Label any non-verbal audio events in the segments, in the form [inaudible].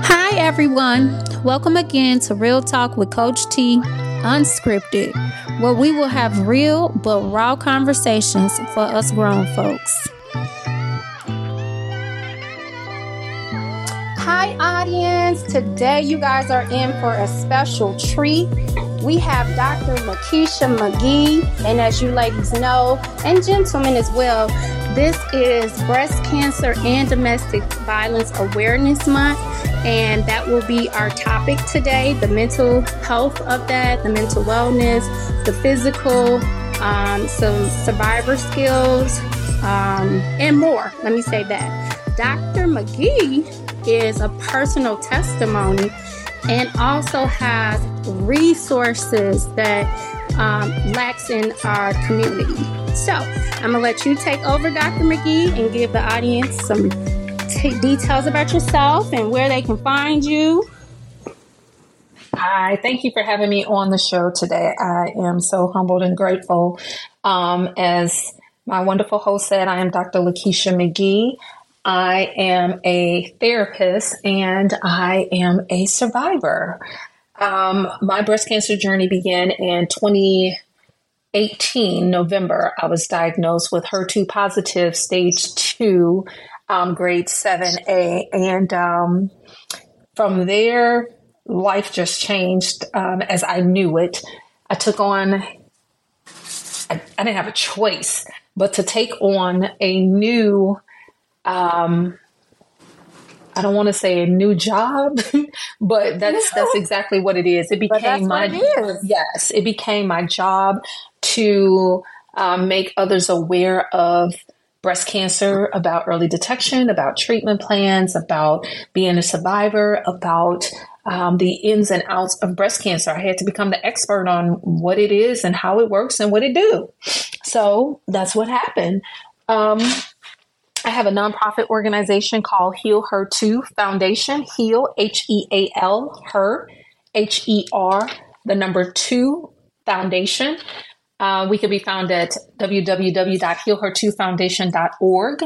Hi, everyone. Welcome again to Real Talk with Coach T, unscripted, where we will have real but raw conversations for us grown folks. Hi, audience. Today, you guys are in for a special treat. We have Dr. Lakeisha McGee, and as you ladies know, and gentlemen as well, this is Breast Cancer and Domestic Violence Awareness Month, and that will be our topic today the mental health of that, the mental wellness, the physical, um, some survivor skills, um, and more. Let me say that. Dr. McGee is a personal testimony and also has resources that um, lacks in our community. So I'm gonna let you take over, Dr. McGee, and give the audience some t- details about yourself and where they can find you. Hi, thank you for having me on the show today. I am so humbled and grateful. Um, as my wonderful host said, I am Dr. Lakeisha McGee. I am a therapist and I am a survivor. Um, my breast cancer journey began in 2018, November. I was diagnosed with HER2 positive stage two, um, grade 7A. And um, from there, life just changed um, as I knew it. I took on, I, I didn't have a choice, but to take on a new um, I don't want to say a new job, [laughs] but that's that's exactly what it is. It became my it yes, it became my job to um, make others aware of breast cancer, about early detection, about treatment plans, about being a survivor, about um, the ins and outs of breast cancer. I had to become the expert on what it is and how it works and what it do. So that's what happened. Um, I have a nonprofit organization called Heal Her 2 Foundation. Heal, H E A L, her, H E R, the number two foundation. Uh, we can be found at www.healher2foundation.org.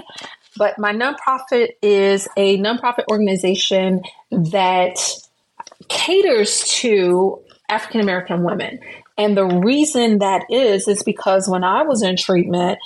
But my nonprofit is a nonprofit organization that caters to African American women. And the reason that is, is because when I was in treatment,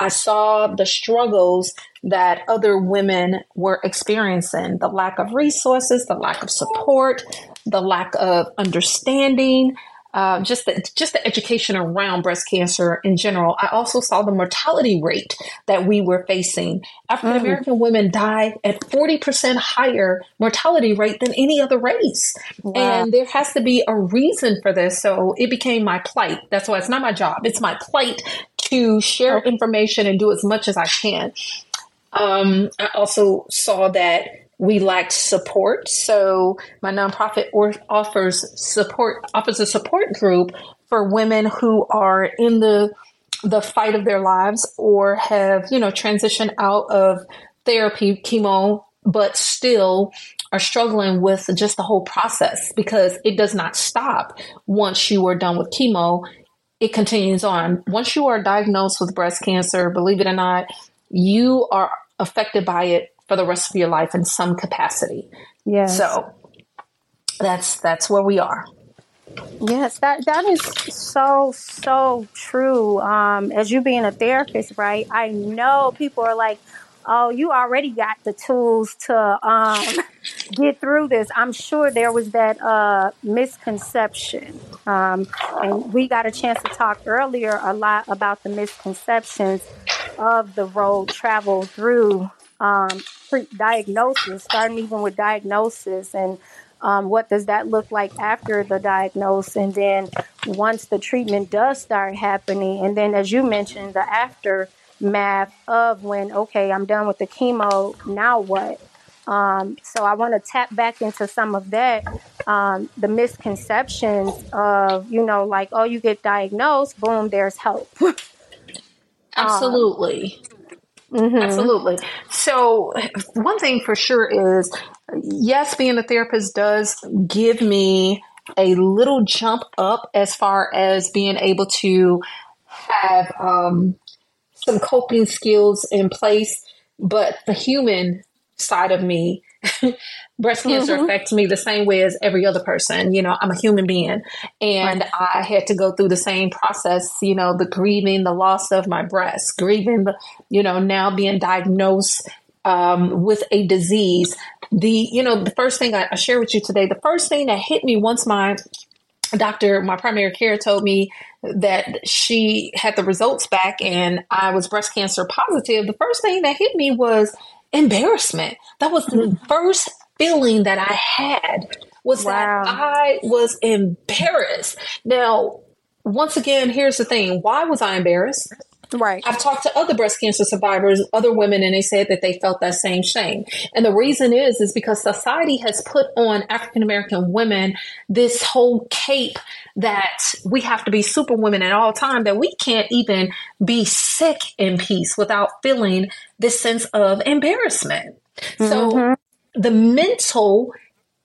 I saw the struggles that other women were experiencing the lack of resources, the lack of support, the lack of understanding, uh, just the, just the education around breast cancer in general. I also saw the mortality rate that we were facing. African American mm. women die at 40% higher mortality rate than any other race. Wow. And there has to be a reason for this. So it became my plight. That's why it's not my job. It's my plight to share information and do as much as I can. Um, I also saw that we lacked support. So my nonprofit or- offers support offers a support group for women who are in the the fight of their lives or have you know transitioned out of therapy, chemo, but still are struggling with just the whole process because it does not stop once you are done with chemo. It continues on. Once you are diagnosed with breast cancer, believe it or not, you are affected by it for the rest of your life in some capacity. Yes. So that's that's where we are. Yes, that that is so so true. Um, as you being a therapist, right? I know people are like, "Oh, you already got the tools to um, [laughs] get through this." I'm sure there was that uh, misconception, um, and we got a chance to talk earlier a lot about the misconceptions of the road traveled through um, diagnosis, starting even with diagnosis and um, what does that look like after the diagnosis and then once the treatment does start happening and then as you mentioned the aftermath of when okay i'm done with the chemo now what um, so i want to tap back into some of that um, the misconceptions of you know like oh you get diagnosed boom there's help [laughs] absolutely Mm-hmm. Absolutely. So, one thing for sure is yes, being a therapist does give me a little jump up as far as being able to have um, some coping skills in place. But the human side of me [laughs] breast cancer Mm-hmm. affects me the same way as every other person. You know, I'm a human being and I had to go through the same process, you know, the grieving, the loss of my breast, grieving, the, you know, now being diagnosed um, with a disease. The, you know, the first thing I, I share with you today, the first thing that hit me once my doctor, my primary care told me that she had the results back and I was breast cancer positive, the first thing that hit me was embarrassment. That was the mm-hmm. first feeling that I had was Wow. that I was embarrassed. Now, once again, here's the thing. Why was I embarrassed? Right. I've talked to other breast cancer survivors, other women, and they said that they felt that same shame. And the reason is, is because society has put on African American women this whole cape that we have to be super women at all time, that we can't even be sick in peace without feeling this sense of embarrassment. So mm-hmm. the mental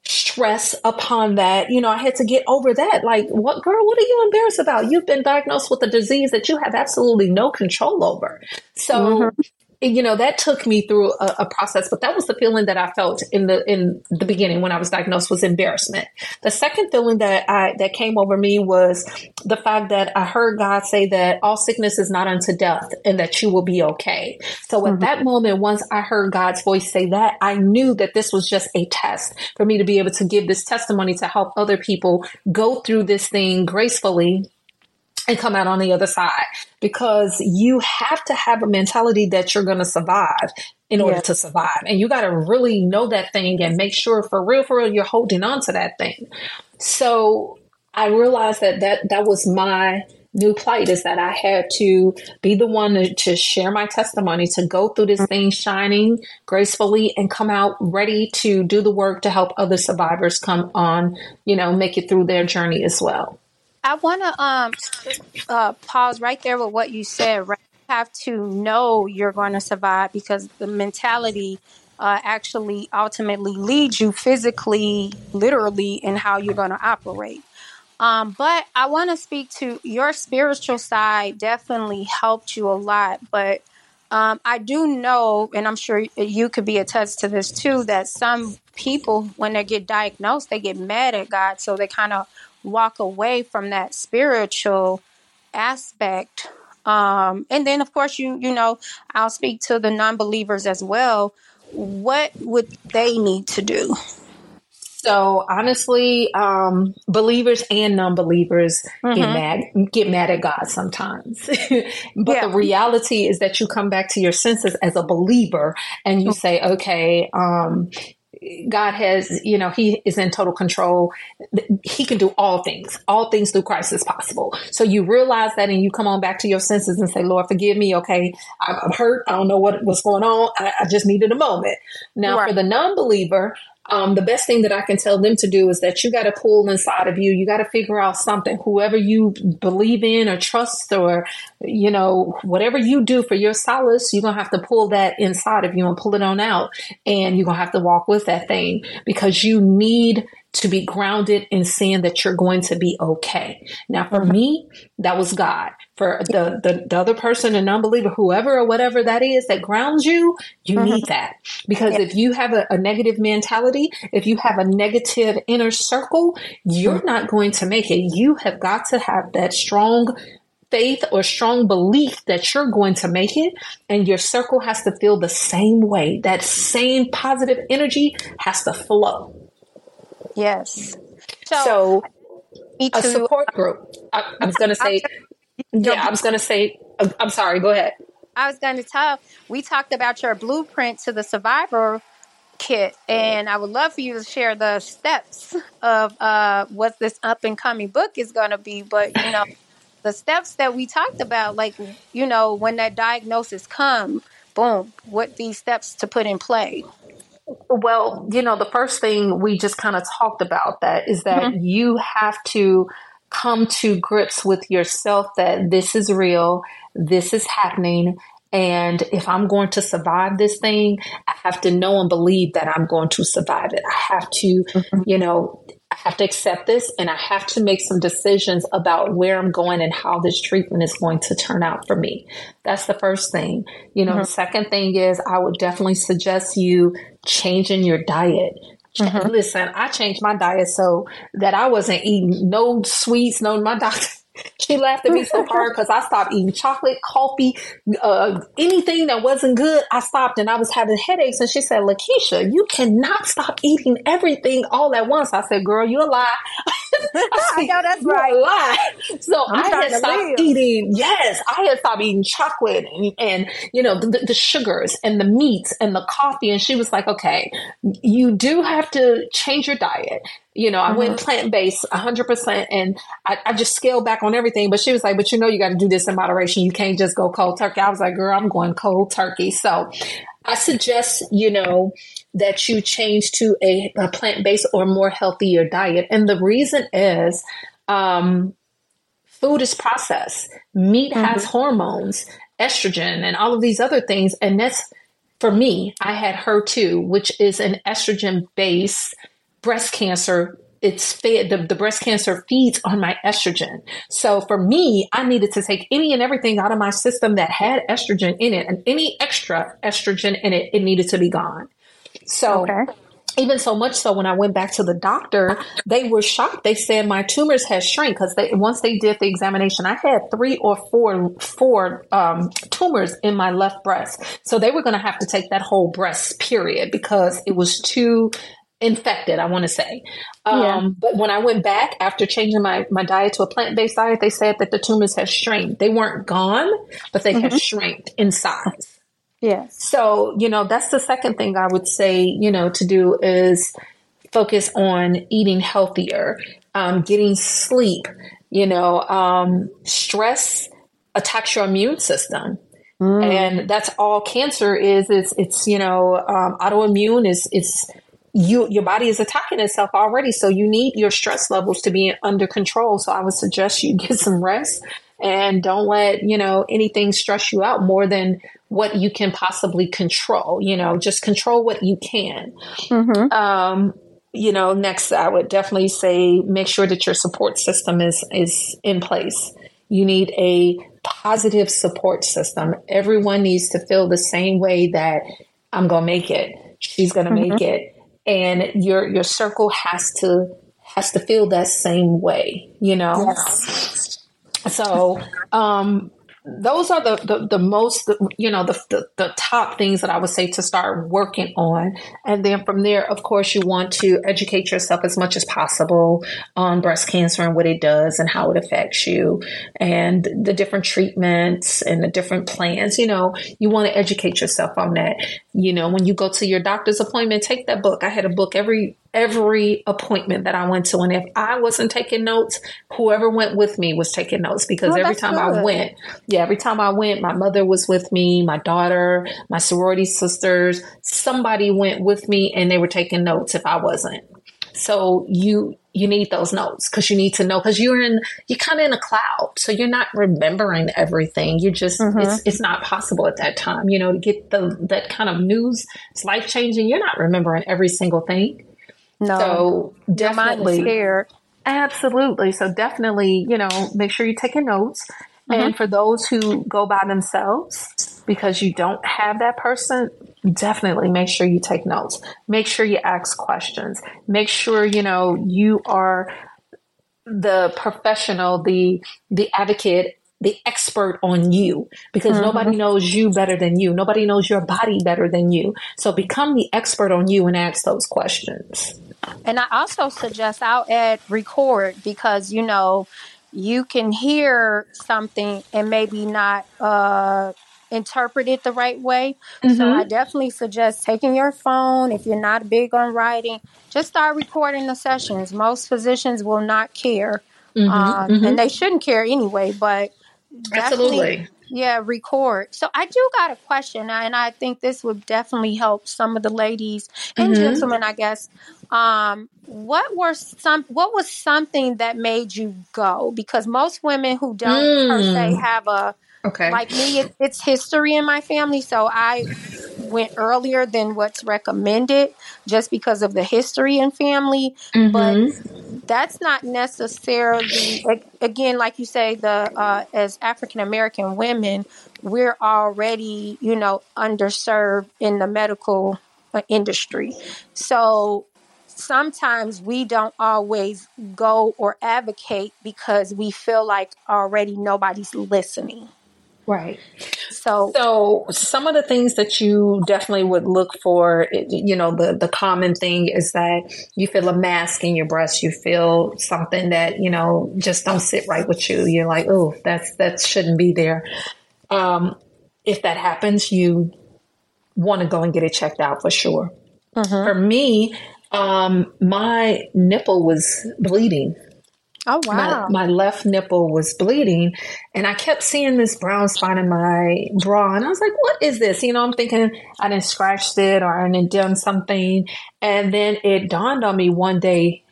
stress upon that. You know, I had to get over that. Like, what girl, what are you embarrassed about? You've been diagnosed with a disease that you have absolutely no control over. So, mm-hmm. You know, that took me through a, a process, but that was the feeling that I felt in the in the beginning when I was diagnosed was embarrassment. The second feeling that I that came over me was the fact that I heard God say that all sickness is not unto death and that you will be okay. So at mm-hmm. that moment, once I heard God's voice say that, I knew that this was just a test for me to be able to give this testimony to help other people go through this thing gracefully and come out on the other side because you have to have a mentality that you're going to survive in order Yeah. to survive. And you got to really know that thing and make sure for real, for real, you're holding on to that thing. So I realized that that, that was my new plight is that I had to be the one to, to share my testimony, to go through this thing shining gracefully and come out ready to do the work to help other survivors come on, you know, make it through their journey as well. I want to um uh, pause right there with what you said. Right, you have to know you're going to survive because the mentality uh, actually ultimately leads you physically, literally, in how you're going to operate. Um, but I want to speak to your spiritual side. Definitely helped you a lot, but um, I do know, and I'm sure you could be attest to this too, that some people, when they get diagnosed, they get mad at God, so they kind of walk away from that spiritual aspect. Um, and then, of course, you you know, I'll speak to the non-believers as well. What would they need to do? So honestly, um, believers and non-believers get mad get mad at God sometimes. [laughs] but Yeah. the reality is that you come back to your senses as a believer and you say, okay, um, God has, you know, He is in total control. He can do all things. All things through Christ is possible. So you realize that and you come on back to your senses and say, Lord, forgive me. Okay. I'm, hurt. I don't know what, what's going on. I, I just needed a moment. Now, Right. for the non believer, um, the best thing that I can tell them to do is that you got to pull inside of you. You got to figure out something. Whoever you believe in or trust, or you know, whatever you do for your solace, you're gonna have to pull that inside of you and pull it on out, and you're gonna have to walk with that thing because you need to be grounded in seeing that you're going to be okay. Now, for mm-hmm. me, that was God. For the, the, the other person, a non-believer, whoever or whatever that is that grounds you, you mm-hmm. need that. Because Yeah. if you have a, a negative mentality, if you have a negative inner circle, you're mm-hmm. not going to make it. You have got to have that strong faith or strong belief that you're going to make it and your circle has to feel the same way that same positive energy has to flow Yes. So, so me a support group i, I was going to say yeah i was going to say uh, i'm sorry go ahead I was going to tell. We talked about your blueprint to the survivor kit, and I would love for you to share the steps of uh, what this up and coming book is going to be. But you know, the steps that we talked about, like you know, when that diagnosis come, boom, what these steps to put in play. Well, you know, the first thing we just kind of talked about that is that mm-hmm. you have to come to grips with yourself that this is real, this is happening. And if I'm going to survive this thing, I have to know and believe that I'm going to survive it. I have to, mm-hmm. you know, I have to accept this and I have to make some decisions about where I'm going and how this treatment is going to turn out for me. That's the first thing. You know, mm-hmm. the second thing is I would definitely suggest you changing your diet. Mm-hmm. Listen, I changed my diet so that I wasn't eating no sweets, no my doctor she laughed at me so hard because I stopped eating chocolate, coffee, uh, anything that wasn't good. I stopped and I was having headaches. And she said, Lakeisha, you cannot stop eating everything all at once. I said, girl, you a lie. [laughs] I [laughs] know that's right. A lie. So I'm i had stopped live. eating. Yes, I had stopped eating chocolate and, and you know the, the sugars and the meats and the coffee. And she was like, okay, you do have to change your diet you know, I mm-hmm. went plant based 100% and I, I, just scaled back on everything. But she was like, but you know, you got to do this in moderation. You can't just go cold turkey. I was like, girl, I'm going cold turkey. So I suggest, you know, that you change to a, a plant based or more healthier diet. And the reason is, um, food is processed. Meat mm-hmm. has hormones, estrogen, and all of these other things. And that's for me, I had HER2, which is an estrogen based breast cancer it's fed the, the breast cancer feeds on my estrogen. So for me i needed to take any and everything out of my system that had estrogen in it and any extra estrogen in it it needed to be gone. So okay. even so much so when i went back to the doctor they were shocked. They said my tumors had shrunk because they once they did the examination i had three or four four um, tumors in my left breast. So they were going to have to take that whole breast period because it was too infected, I want to say. Um, yeah. But when I went back after changing my, my diet to a plant based diet, they said that the tumors had shrinked. They weren't gone, but they mm-hmm. had shrinked in size. Yes. So, you know, that's the second thing I would say, you know, to do is focus on eating healthier, um, getting sleep, you know, um, stress attacks your immune system. Mm. And that's all cancer is. It's, it's you know, um, autoimmune is, is you your body is attacking itself already. So you need your stress levels to be under control. So i would suggest you [laughs] get some rest and don't let you know anything stress you out more than what you can possibly control you know just control what you can. Mm-hmm. um, you know next i would definitely say make sure that your support system is is in place. You need a positive support system. Everyone needs to feel the same way that i'm gonna make it. She's gonna mm-hmm. make it and your your circle has to has to feel that same way you know yes. so um those are the, the, the most, you know, the, the, the, top things that I would say to start working on. And then from there, of course, you want to educate yourself as much as possible on breast cancer and what it does and how it affects you and the different treatments and the different plans. You know, you want to educate yourself on that. You know, when you go to your doctor's appointment, take that book. I had a book every every appointment that I went to. And if I wasn't taking notes, whoever went with me was taking notes because oh, every time good. I went, yeah, every time I went, my mother was with me, my daughter, my sorority sisters, somebody went with me and they were taking notes if I wasn't. So you you need those notes because you need to know because you're in you're kind of in a cloud so you're not remembering everything you just mm-hmm. it's, it's not possible at that time you know to get the that kind of news it's life changing you're not remembering every single thing no. So definitely scared. Absolutely. So definitely, you know, make sure you're taking notes. Mm-hmm. And for those who go by themselves, because you don't have that person, definitely make sure you take notes. Make sure you ask questions. Make sure, you know, you are the professional, the the advocate the expert on you because mm-hmm. nobody knows you better than you. Nobody knows your body better than you. So become the expert on you and ask those questions. And I also suggest I'll add record because, you know, you can hear something and maybe not uh, interpret it the right way. Mm-hmm. So I definitely suggest taking your phone. If you're not big on writing, just start recording the sessions. Most physicians will not care. Mm-hmm. Um, mm-hmm. And they shouldn't care anyway, but Absolutely. Yeah, record. So I do got a question, and I think this would definitely help some of the ladies and mm-hmm. gentlemen, I guess. Um, what were some? What was something that made you go? Because most women who don't mm. per se mm. have a Okay. Like me, it, it's history in my family, so I went earlier than what's recommended just because of the history in family. Mm-hmm. But that's not necessarily again, like you say, the uh, as African American women, we're already you know underserved in the medical uh, industry, so sometimes we don't always go or advocate because we feel like already nobody's listening. Right. So, so some of the things that you definitely would look for, you know, the the common thing is that you feel a mask in your breast. You feel something that you know just don't sit right with you. You're like, oh, that's that shouldn't be there. Um, if that happens, you want to go and get it checked out for sure. Mm-hmm. For me, um, my nipple was bleeding Oh wow! My, my, left nipple was bleeding, and I kept seeing this brown spot in my bra, and I was like, "What is this?" You know, I'm thinking I didn't scratched it or I didn't done something, and then it dawned on me one day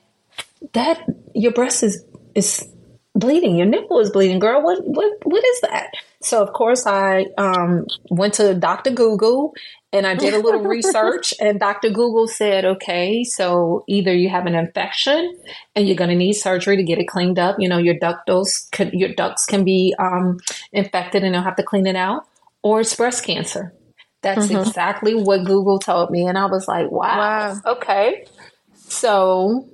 that your breast is is bleeding, your nipple is bleeding, girl. What what what is that? So of course I um, went to Doctor Google and I did a little [laughs] research, and Dr. Google said, okay, so either you have an infection and you're going to need surgery to get it cleaned up. You know, your ductals, could, your ducts can be um, infected and you'll have to clean it out, or it's breast cancer. That's mm-hmm. exactly what Google told me. And I was like, wow, wow. okay. So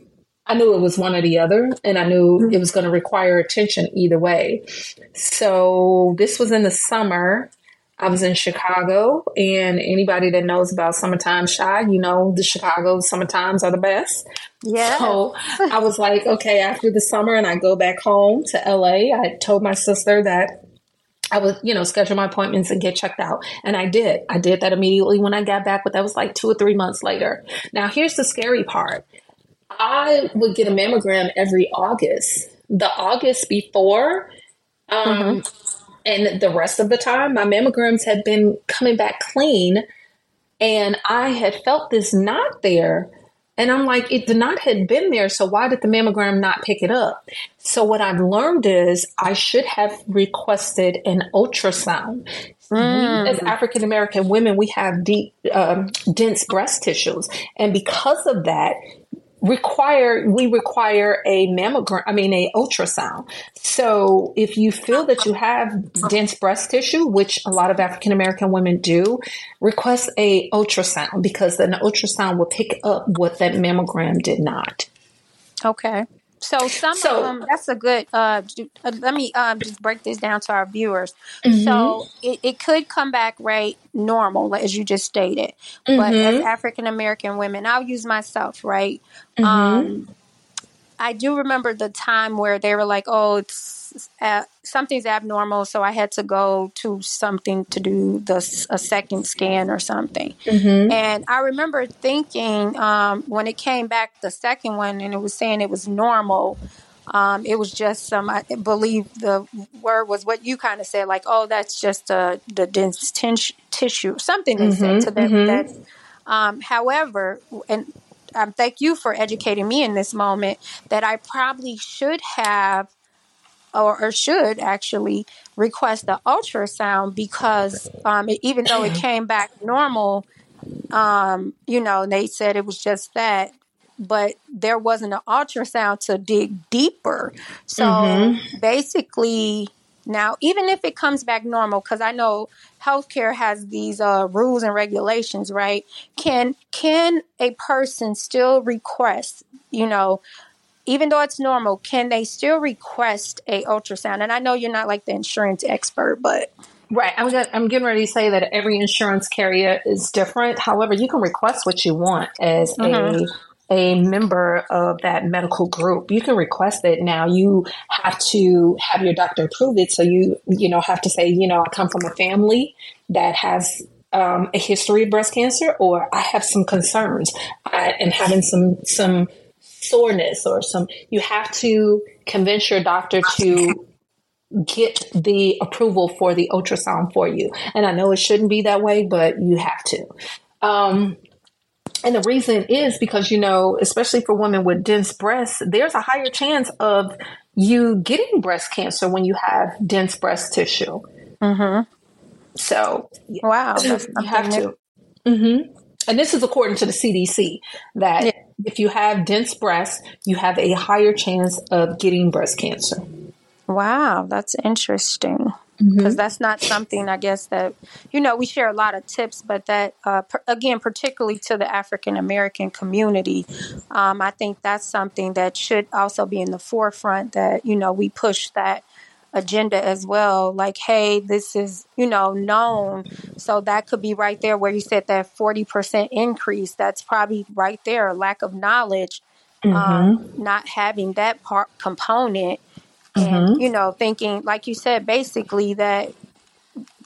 I knew it was one or the other, and I knew mm-hmm. it was going to require attention either way. So this was in the summer I was in Chicago, and anybody that knows about summertime Chi, you know, the Chicago summertimes are the best. Yeah. So I was like, okay, after the summer, and I go back home to LA. I told my sister that I would, you know, schedule my appointments and get checked out. And I did. I did that immediately when I got back, but that was like two or three months later. Now, here's the scary part I would get a mammogram every August. The August before, um, mm-hmm. And the rest of the time, my mammograms had been coming back clean. And I had felt this knot there. And I'm like, it, the knot had been there. So why did the mammogram not pick it up? So what I've learned is I should have requested an ultrasound. Mm. We, as African American women, we have deep, um, dense breast tissues. And because of that, require we require a mammogram i mean a ultrasound. So if you feel that you have dense breast tissue which a lot of african american women do request a ultrasound because an ultrasound will pick up what that mammogram did not. Okay so some so, of them, that's a good. Uh, uh, let me um, just break this down to our viewers. Mm-hmm. So it, it could come back right normal, as you just stated, mm-hmm. but as mm-hmm. African American women, I'll use myself right. Mm-hmm. Um, I do remember the time where they were like, "Oh, it's uh, something's abnormal," so I had to go to something to do the a second scan or something. Mm-hmm. And I remember thinking um, when it came back the second one, and it was saying it was normal. Um, it was just some. I believe the word was what you kind of said, like, "Oh, that's just the dense tissue," something they mm-hmm. said to them. Mm-hmm. That, um, however, and um, thank you for educating me in this moment that I probably should have or, or should actually request the ultrasound because um, it, even though it [clears throat] came back normal, um, you know, they said it was just that, but there wasn't an ultrasound to dig deeper. So mm-hmm. basically, now, even if it comes back normal, because I know healthcare has these uh, rules and regulations, right? Can can a person still request, you know, even though it's normal, can they still request a ultrasound? And I know you're not like the insurance expert, but Right. I'm, gonna, I'm getting ready to say that every insurance carrier is different. However, you can request what you want as mm-hmm. a a member of that medical group. You can request it now. You have to have your doctor approve it. So you, you know, have to say, you know, I come from a family that has um, a history of breast cancer, or I have some concerns I, and having some some soreness or some. You have to convince your doctor to get the approval for the ultrasound for you. And I know it shouldn't be that way, but you have to. Um, and the reason is because, you know, especially for women with dense breasts, there's a higher chance of you getting breast cancer when you have dense breast tissue. Mm-hmm. So Wow, [clears throat] that's you have to. hmm And this is according to the CDC that Yeah. if you have dense breasts, you have a higher chance of getting breast cancer. Wow, that's interesting. Because that's not something I guess that you know we share a lot of tips, but that uh, per, again, particularly to the African American community, um, I think that's something that should also be in the forefront. That you know we push that agenda as well. Like, hey, this is you know known, so that could be right there where you said that forty percent increase. That's probably right there. Lack of knowledge, um, not having that part component and you know thinking like you said basically that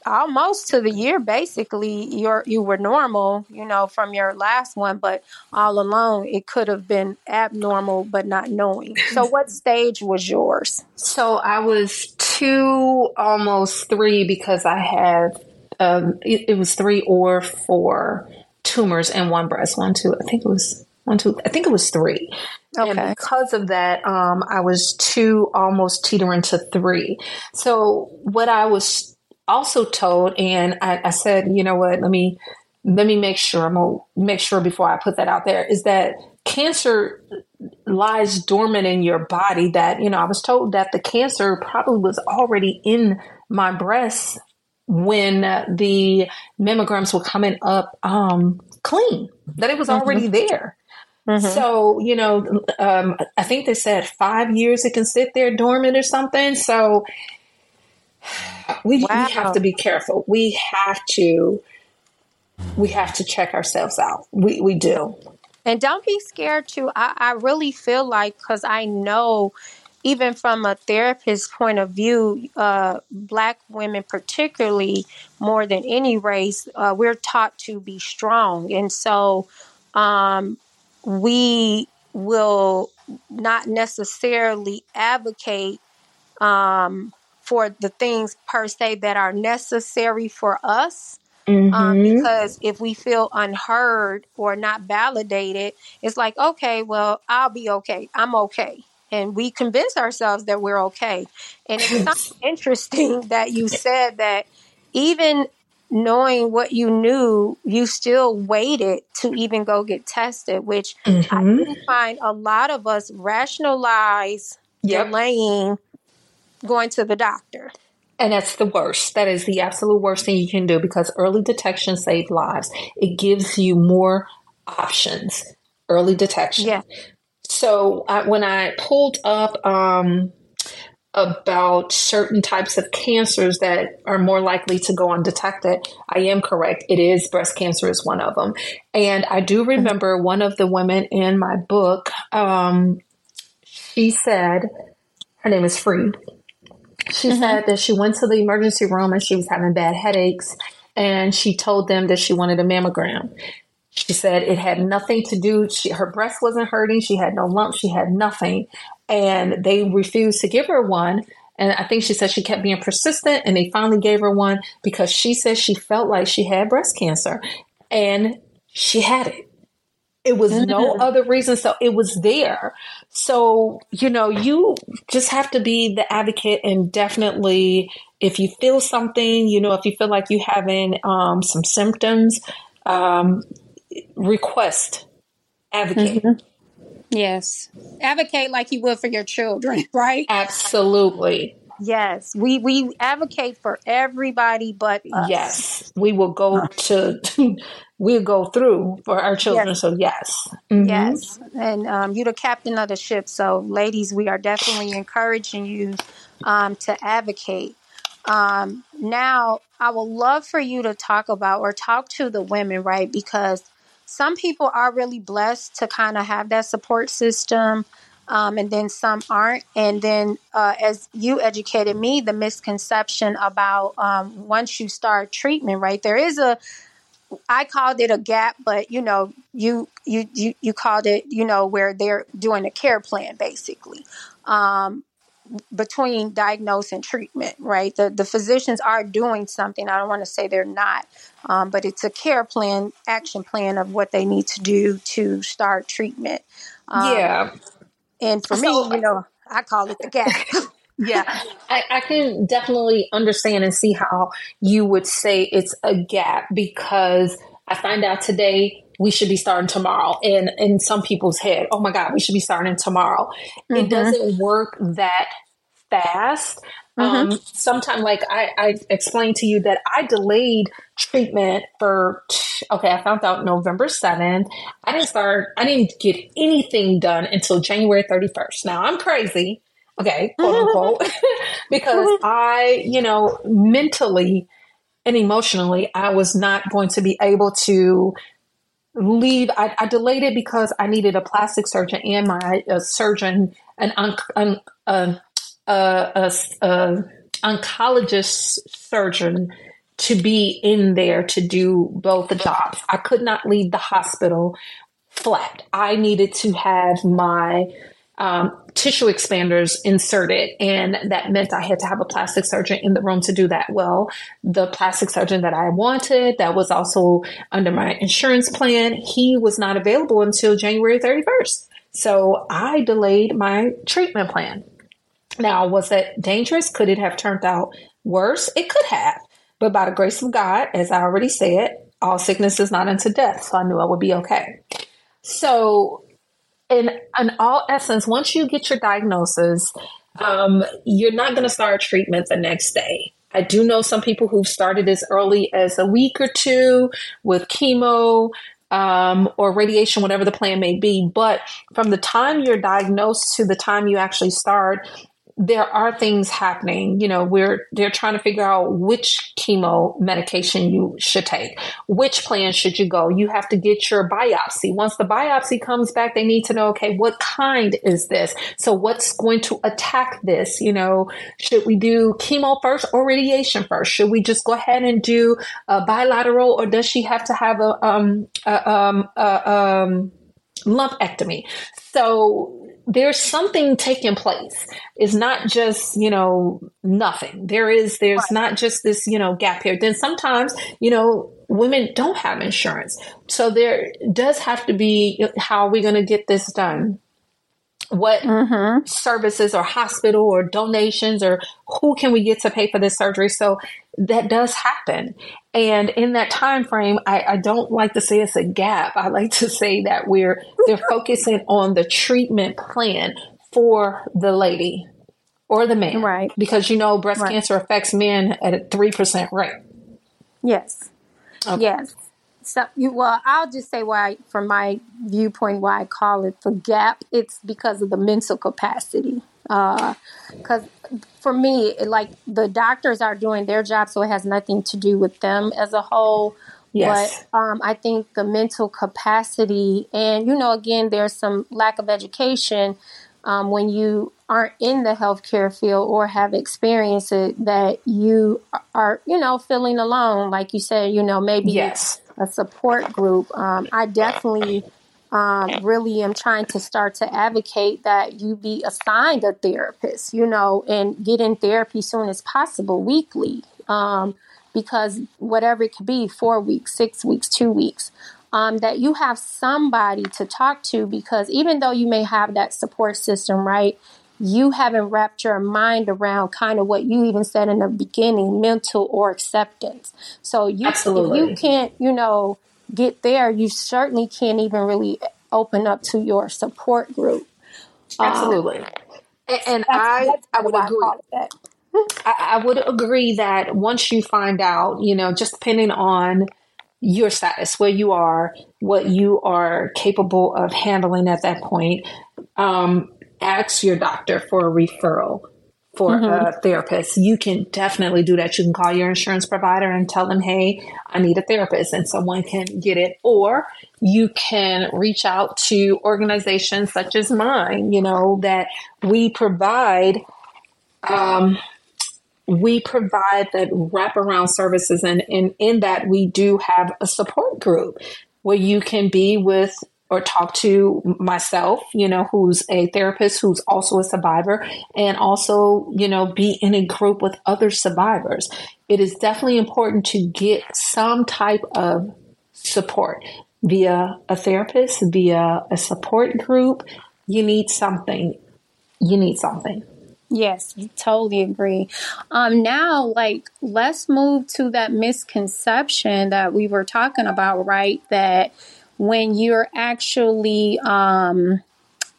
almost to the year basically you're you were normal you know from your last one but all along it could have been abnormal but not knowing. So [laughs] what stage was yours? So I was two, almost three, because I had um, it, it was three or four tumors in one breast. One, two, I think it was one, two, I think it was three. And okay because of that, um, I was two, almost teetering to three. So what I was also told, and I, I said, you know what, let me let me make sure I'm gonna make sure before I put that out there is that cancer lies dormant in your body that you know i was told that the cancer probably was already in my breast when the mammograms were coming up um, clean that it was already there hmm so you know um, i think they said five years it can sit there dormant or something. So we, we have to be careful. We have to we have to check ourselves out. We, we do. And don't be scared to. I, I really feel like, because I know, even from a therapist's point of view, uh, Black women, particularly more than any race, uh, we're taught to be strong. And so um, we will not necessarily advocate um, for the things per se that are necessary for us um, hmm because if we feel unheard or not validated, it's like, okay, well, I'll be okay. I'm okay. And we convince ourselves that we're okay. And it's [laughs] interesting [laughs] that you said that even knowing what you knew, you still waited to even go get tested, which I hmm do find a lot of us rationalize Yep. delaying going to the doctor. And that's the worst. That is the absolute worst thing you can do because early detection saves lives. It gives you more options. Early detection. Yeah. So I, when I pulled up um, about certain types of cancers that are more likely to go undetected, I am correct. It is breast cancer is one of them. And I do remember one of the women in my book. Um, she said, her name is Free. She Mm-hmm. said that she went to the emergency room and she was having bad headaches, and she told them that she wanted a mammogram. She said it had nothing to do. She, her breast wasn't hurting. She had no lumps. She had nothing, and they refused to give her one. And I think she said she kept being persistent, and they finally gave her one because she said she felt like she had breast cancer, and she had it. It was no Mm. other reason. So it was there. So, you know, you just have to be the advocate and definitely if you feel something, you know, if you feel like you having um, some symptoms, um, request, advocate. Mhm. Yes. Advocate like you would for your children, [laughs] right? Absolutely. Yes. We we advocate for everybody but us. Yes. We will go to, we'll go through for our children. Yes. So, yes. hmm Yes. And um, you're the captain of the ship. So, ladies, we are definitely encouraging you um, to advocate. Um, now, I would love for you to talk about or talk to the women, right? Because some people are really blessed to kind of have that support system. Um, and then some aren't. And then, uh, as you educated me, the misconception about um, once you start treatment, right? There is a I called it a gap, but you know, you you you you called it, you know, where they're doing a care plan basically. Um, between diagnosis and treatment, right? The the physicians are doing something. I don't want to say they're not, um, but it's a care plan, action plan of what they need to do to start treatment. Um, Yeah. and for me, you know, I call it the gap. [laughs] yeah, I, I, can definitely understand and see how you would say it's a gap because I find out today we should be starting tomorrow. And in some people's head, oh my God, we should be starting tomorrow. Mm-hmm. It doesn't work that fast. Mm-hmm. Um, sometimes, like I, I explained to you that I delayed treatment for, okay, I found out November 7th. I didn't start, I didn't get anything done until January 31st. Now I'm crazy okay, quote unquote, [laughs] [laughs] because I, you know, mentally and emotionally, I was not going to be able to leave. I, I delayed it because I needed a plastic surgeon and my surgeon, an uh, uh, uh, oncologist surgeon to be in there to do both the jobs. I could not leave the hospital flat. I needed to have my um, tissue expanders inserted, and that meant I had to have a plastic surgeon in the room to do that. Well, the plastic surgeon that I wanted, that was also under my insurance plan, he was not available until January 31st. So I delayed my treatment plan. Now, was that dangerous? Could it have turned out worse? It could have. But by the grace of God, as I already said, all sickness is not unto death. So I knew I would be okay. So in in all essence, once you get your diagnosis, um, you're not going to start treatment the next day. I do know some people who've started as early as a week or two with chemo um, or radiation, whatever the plan may be. But from the time you're diagnosed to the time you actually start, there are things happening. You know, we're they're trying to figure out which chemo medication you should take, which plan should you go. You have to get your biopsy. Once the biopsy comes back, they need to know, okay, what kind is this? So what's going to attack this? You know, should we do chemo first or radiation first? Should we just go ahead and do a bilateral, or does she have to have a um a, um a, um lumpectomy? So there's something taking place. It's not just, you know, nothing. There is, there's right. not just this, you know, gap here. Then sometimes, you know, women don't have insurance. So there does have to be how are we going to get this done? What mm-hmm. services or hospital or donations or who can we get to pay for this surgery? So that does happen. And in that time frame, I, I, don't like to say it's a gap. I like to say that we're they're focusing on the treatment plan for the lady or the man. Right. Because you know breast right. cancer affects men at a three percent rate. Yes. Okay. Yes. So you well, I'll just say why from my viewpoint why I call it the gap. It's because of the mental capacity because uh, for me, it, like the doctors are doing their job, so it has nothing to do with them as a whole. Yes. But um, I think the mental capacity, and you know, again, there's some lack of education um, when you aren't in the healthcare field or have experienced it that you are, you know, feeling alone. Like you said, you know, maybe yes. A support group. Um, I definitely um, really am trying to start to advocate that you be assigned a therapist, you know, and get in therapy as soon as possible, weekly, um, because whatever it could be, four weeks, six weeks, two weeks, um, that you have somebody to talk to because even though you may have that support system, right, you haven't wrapped your mind around kind of what you even said in the beginning, mental or acceptance. So you, Absolutely. you can't, you know, get there, you certainly can't even really open up to your support group. Absolutely. Um, and, and I, I would agree. I, I would agree that once you find out, you know, just depending on your status, where you are, what you are capable of handling at that point, um, ask your doctor for a referral for mm-hmm. a therapist, you can definitely do that. You can call your insurance provider and tell them, hey, I need a therapist, and someone can get it. Or you can reach out to organizations such as mine, you know, that we provide. Um, we provide that wraparound services, and, and in that we do have a support group where you can be with or talk to myself, you know, who's a therapist, who's also a survivor, and also, you know, be in a group with other survivors. It is definitely important to get some type of support via a therapist, via a support group. You need something. You need something. Yes, totally agree. Um, now, like, let's move to that misconception that we were talking about, right? That when you're actually um,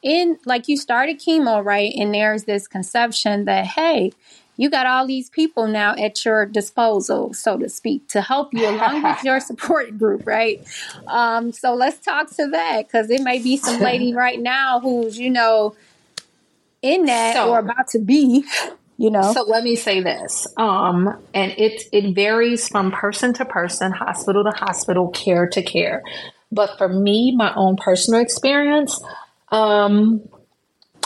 in, like, you started chemo, right? And there's this conception that, hey, you got all these people now at your disposal, so to speak, to help you along with [laughs] your support group, right? Um, so let's talk to that because it may be some lady [laughs] right now who's, you know, in that so, or about to be you know so let me say this um and it it varies from person to person hospital to hospital care to care but for me my own personal experience um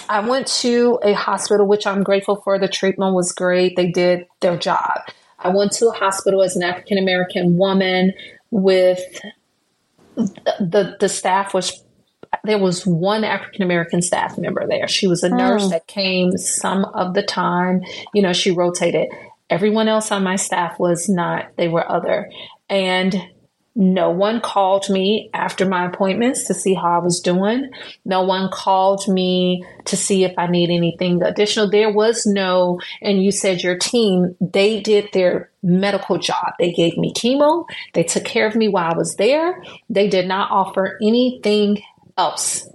I went to a hospital, which I'm grateful for. The treatment was great. They did their job. I went to a hospital as an African American woman with the the staff was there was one African American staff member there. She was a nurse oh. that came some of the time. You know, she rotated. Everyone else on my staff was not, they were other. And no one called me after my appointments to see how I was doing. No one called me to see if I need anything additional. There was no, and you said your team, they did their medical job. They gave me chemo. They took care of me while I was there. They did not offer anything else.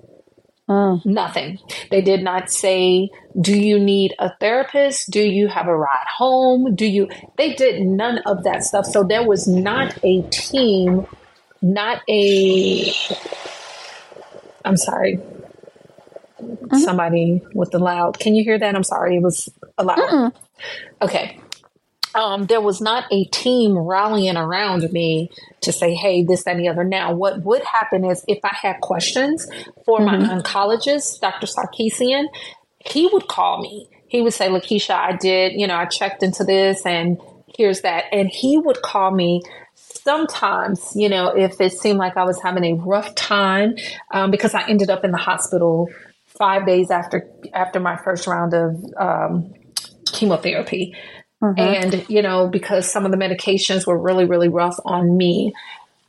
Mm. Nothing. They did not say, Do you need a therapist? Do you have a ride home? Do you? They did none of that stuff. So there was not a team, not a. I'm sorry. Mm-hmm. Somebody with the loud. Can you hear that? I'm sorry. It was a loud. Mm-mm. Okay um, there was not a team rallying around me to say, hey, this, that, and the other. Now, what would happen is if I had questions for mm-hmm. my oncologist, Dr. Sarkisian, he would call me. He would say, Lakeisha, I did, you know, I checked into this and here's that. And he would call me sometimes, you know, if it seemed like I was having a rough time, um, because I ended up in the hospital five days after after my first round of um, chemotherapy. Mm-hmm. And, you know, because some of the medications were really, really rough on me,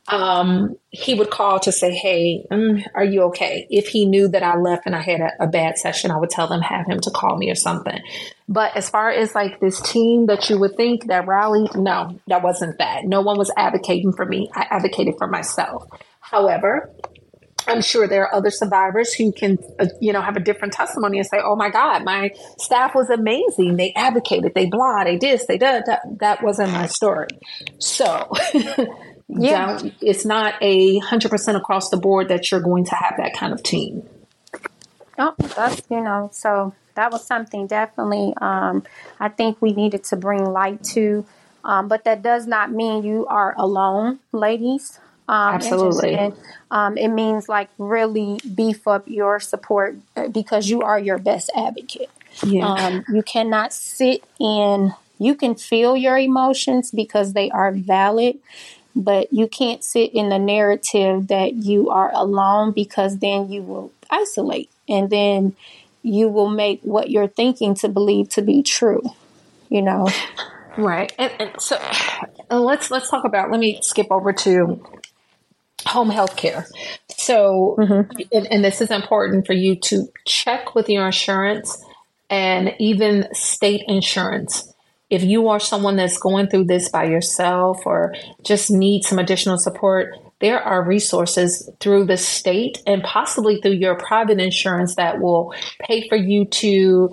um, he would call to say, Hey, um, are you okay? If he knew that I left and I had a, a, bad session, I would tell them, have him to call me or something. But as far as like this team that you would think that rallied, no, that wasn't that. No one was advocating for me. I advocated for myself. However, I'm sure there are other survivors who can, uh, you know, have a different testimony and say, "Oh my God, my staff was amazing. They advocated, they blah, they this, they did." That, that wasn't my story. So, [laughs] yeah, it's not a hundred percent across the board that you're going to have that kind of team. Oh, that's you know, so that was something definitely. Um, I think we needed to bring light to, um, but that does not mean you are alone, ladies. Um, Absolutely. Um, it means like really beef up your support uh, because you are your best advocate. Yeah. Um, you cannot sit in, you can feel your emotions because they are valid, but you can't sit in the narrative that you are alone because then you will isolate and then you will make what you're thinking to believe to be true, you know? Right. And, and so uh, let's let's talk about let me skip over to home health care. So, mm-hmm. and, and this is important for you to check with your insurance and even state insurance. If you are someone that's going through this by yourself or just need some additional support, there are resources through the state and possibly through your private insurance that will pay for you to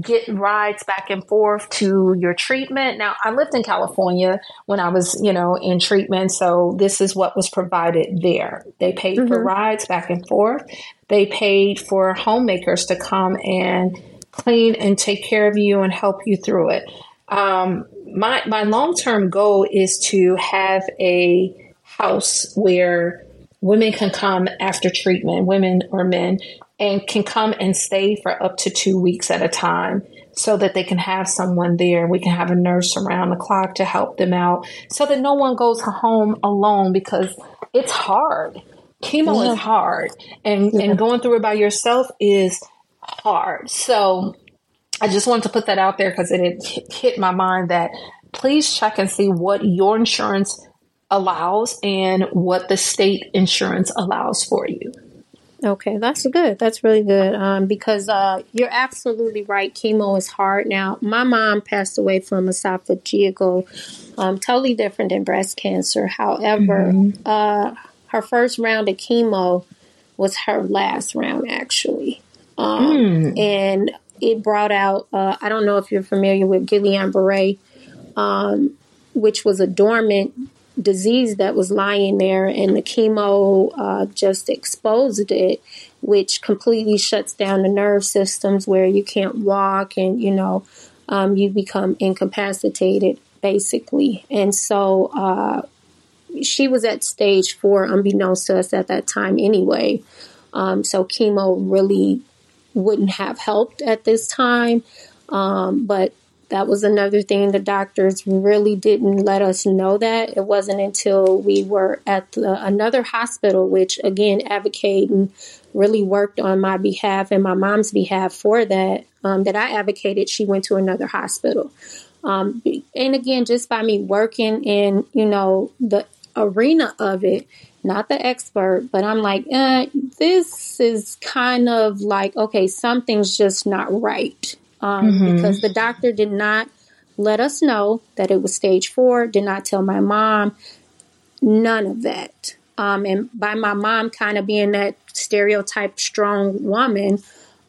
get rides back and forth to your treatment. Now, I lived in California when I was, you know, in treatment, so this is what was provided there. They paid mm-hmm. for rides back and forth. They paid for homemakers to come and clean and take care of you and help you through it. Um, my my long term goal is to have a house where women can come after treatment, women or men, and can come and stay for up to two weeks at a time so that they can have someone there. We can have a nurse around the clock to help them out so that no one goes home alone because it's hard. Chemo yeah. is hard and, yeah. and going through it by yourself is hard. So I just wanted to put that out there because it hit my mind that please check and see what your insurance allows and what the state insurance allows for you. Okay, that's good. That's really good. Um, because uh, you're absolutely right. Chemo is hard. Now, my mom passed away from esophageal, um, totally different than breast cancer. However, mm-hmm. uh, her first round of chemo was her last round, actually, um, mm. and it brought out. Uh, I don't know if you're familiar with Guillain Barre, um, which was a dormant disease that was lying there, and the chemo uh, just exposed it, which completely shuts down the nerve systems where you can't walk and you know um, you become incapacitated basically. And so uh, she was at stage four, unbeknownst to us at that time anyway. Um, so chemo really wouldn't have helped at this time. Um, but that was another thing. The doctors really didn't let us know that. It wasn't until we were at the, another hospital which again advocating really worked on my behalf and my mom's behalf for that um, that i advocated she went to another hospital. Um, and again just by me working in you know the arena of it not the expert but i'm like eh, this is kind of like okay something's just not right um, mm-hmm. because the doctor did not let us know that it was stage four, did not tell my mom, none of that. Um, and by my mom kind of being that stereotype strong woman,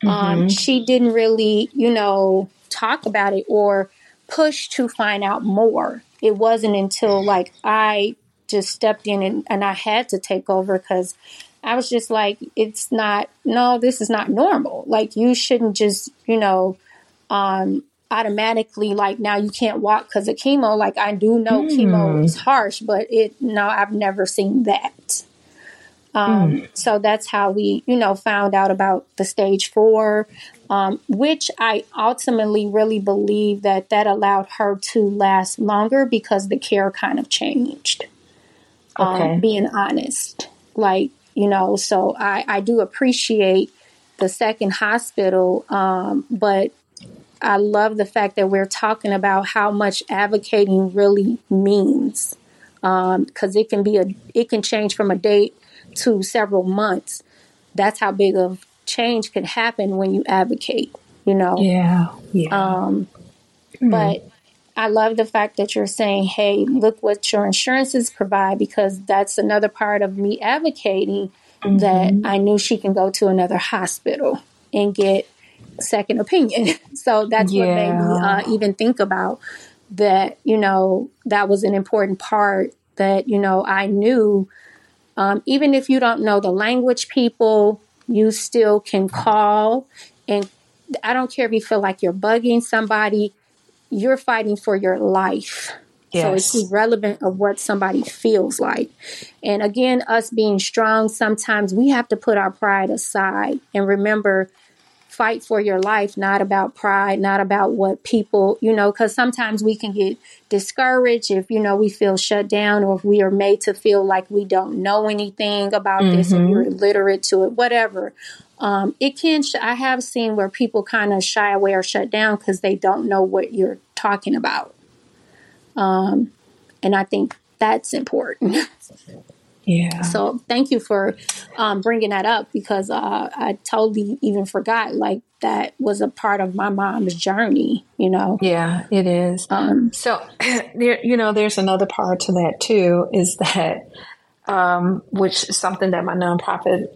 um, mm-hmm. um, she didn't really, you know, talk about it or push to find out more. It wasn't until like I just stepped in and, and I had to take over because I was just like, it's not, no, this is not normal. Like, you shouldn't just, you know, um, automatically like now you can't walk because of chemo. Like I do know mm. chemo is harsh, but it no, I've never seen that. Um, mm. So that's how we, you know, found out about the stage four, um, which I ultimately really believe that that allowed her to last longer because the care kind of changed. Um, okay. Um, being honest, like you know, so I I do appreciate the second hospital, um, but I love the fact that we're talking about how much advocating really means, because um, it can be a it can change from a date to several months. That's how big of change can happen when you advocate. You know. Yeah. Yeah. Um, mm. But I love the fact that you're saying, "Hey, look what your insurances provide," because that's another part of me advocating mm-hmm. that I knew she can go to another hospital and get second opinion. [laughs] so that's yeah. what made me uh, even think about that, you know, that was an important part that, you know, I knew. Um, even if you don't know the language, people, you still can call. And I don't care if you feel like you're bugging somebody, you're fighting for your life. Yes. So it's irrelevant of what somebody feels like. And again, us being strong, sometimes we have to put our pride aside and remember fight for your life, not about pride, not about what people, you know, because sometimes we can get discouraged if, you know, we feel shut down or if we are made to feel like we don't know anything about mm-hmm. this and you're illiterate to it, whatever. Um, it can, sh- I have seen where people kind of shy away or shut down because they don't know what you're talking about. Um, and I think that's important. [laughs] Yeah. So thank you for um, bringing that up because uh, I totally even forgot like that was a part of my mom's journey. You know. Yeah, it is. Um, so [clears throat] there, you know, there's another part to that too. Is that um, which is something that my nonprofit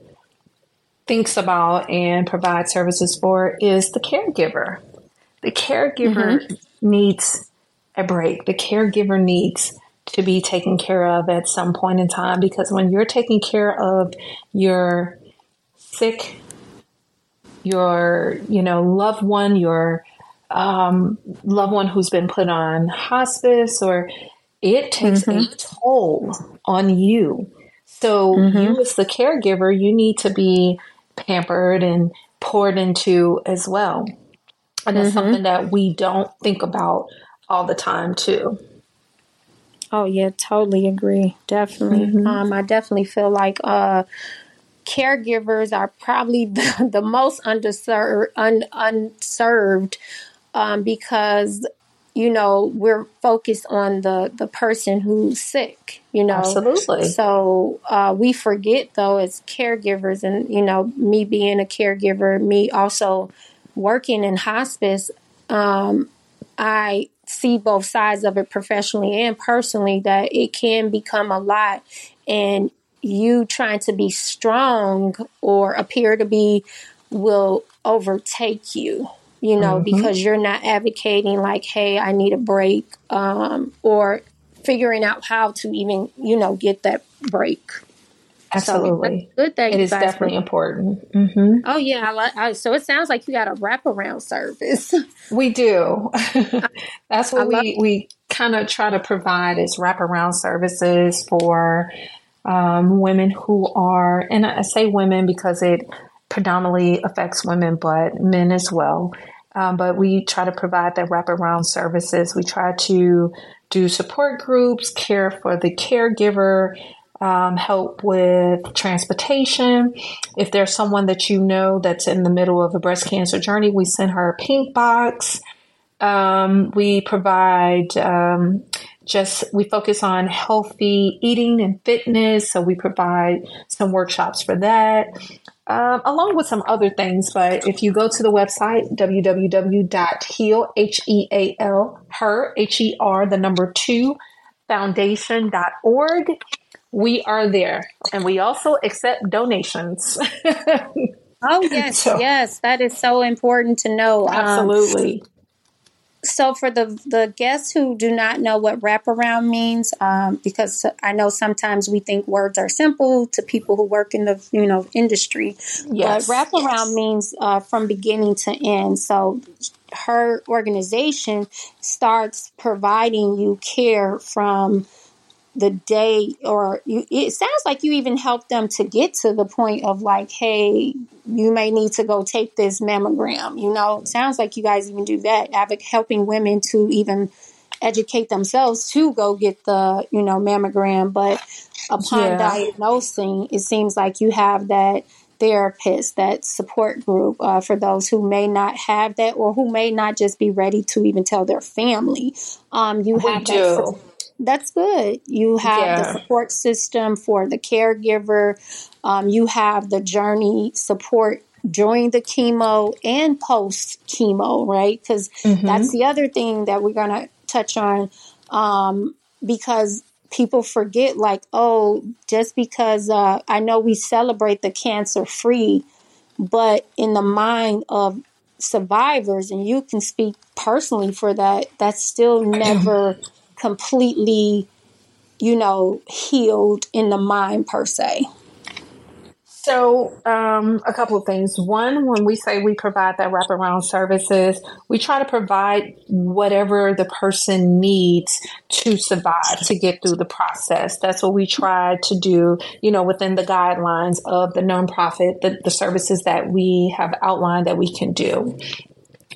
thinks about and provides services for is the caregiver. The caregiver mm-hmm. needs a break. The caregiver needs to be taken care of at some point in time because when you're taking care of your sick your you know loved one your um, loved one who's been put on hospice or it takes mm-hmm. a toll on you so mm-hmm. you as the caregiver you need to be pampered and poured into as well and it's mm-hmm. something that we don't think about all the time too Oh yeah, totally agree. Definitely. Mm-hmm. Um, I definitely feel like uh, caregivers are probably [laughs] the, the most underserved, un, unserved um, because you know we're focused on the the person who's sick you know Absolutely. so uh, we forget though as caregivers and you know me being a caregiver me also working in hospice um, i see both sides of it professionally and personally that it can become a lot and you trying to be strong or appear to be will overtake you you know Mhm. because you're not advocating like hey i need a break um, or figuring out how to even you know get that break Absolutely. so good that It is definitely important. hmm oh yeah I, like I, so it sounds like you got a wraparound service [laughs] We do. [laughs] That's I what love we, we kind of try to provide is wraparound services for um, women who are, and I say women because it predominantly affects women, but men as well. Um, but we try to provide that wraparound services. We try to do support groups, care for the caregiver, um, help with transportation. If there's someone that you know that's in the middle of a breast cancer journey, we send her a pink box. Um, we provide um, just, we focus on healthy eating and fitness. So we provide some workshops for that. Um, along with some other things, but if you go to the website www.heal h e a l her h e r the number two foundation.org, we are there, and we also accept donations. [laughs] oh yes so yes that is so important to know um, absolutely, so for the the guests who do not know what wraparound means, um, because I know sometimes we think words are simple to people who work in the you know industry, but yes, wraparound means uh, from beginning to end. So her organization starts providing you care from the day or you, it sounds like you even help them to get to the point of like hey you may need to go take this mammogram you know? It sounds like you guys even do that helping women to even educate themselves to go get the you know mammogram. But upon yeah, diagnosing it seems like you have that therapist that support group uh, for those who may not have that or who may not just be ready to even tell their family. Um, you we have that do. That's good. You have the support system for the caregiver. Um, you have the journey support during the chemo and post chemo, right? Because hmm that's the other thing that we're going to touch on um, because people forget, like, oh, just because uh, I know we celebrate the cancer free, but in the mind of survivors, and you can speak personally for that, that's still [clears throat] never completely, you know, healed in the mind per se. So, um, a couple of things. One, when we say we provide that wraparound services, we try to provide whatever the person needs to survive, to get through the process. That's what we try to do, you know, within the guidelines of the nonprofit, the, the services that we have outlined that we can do.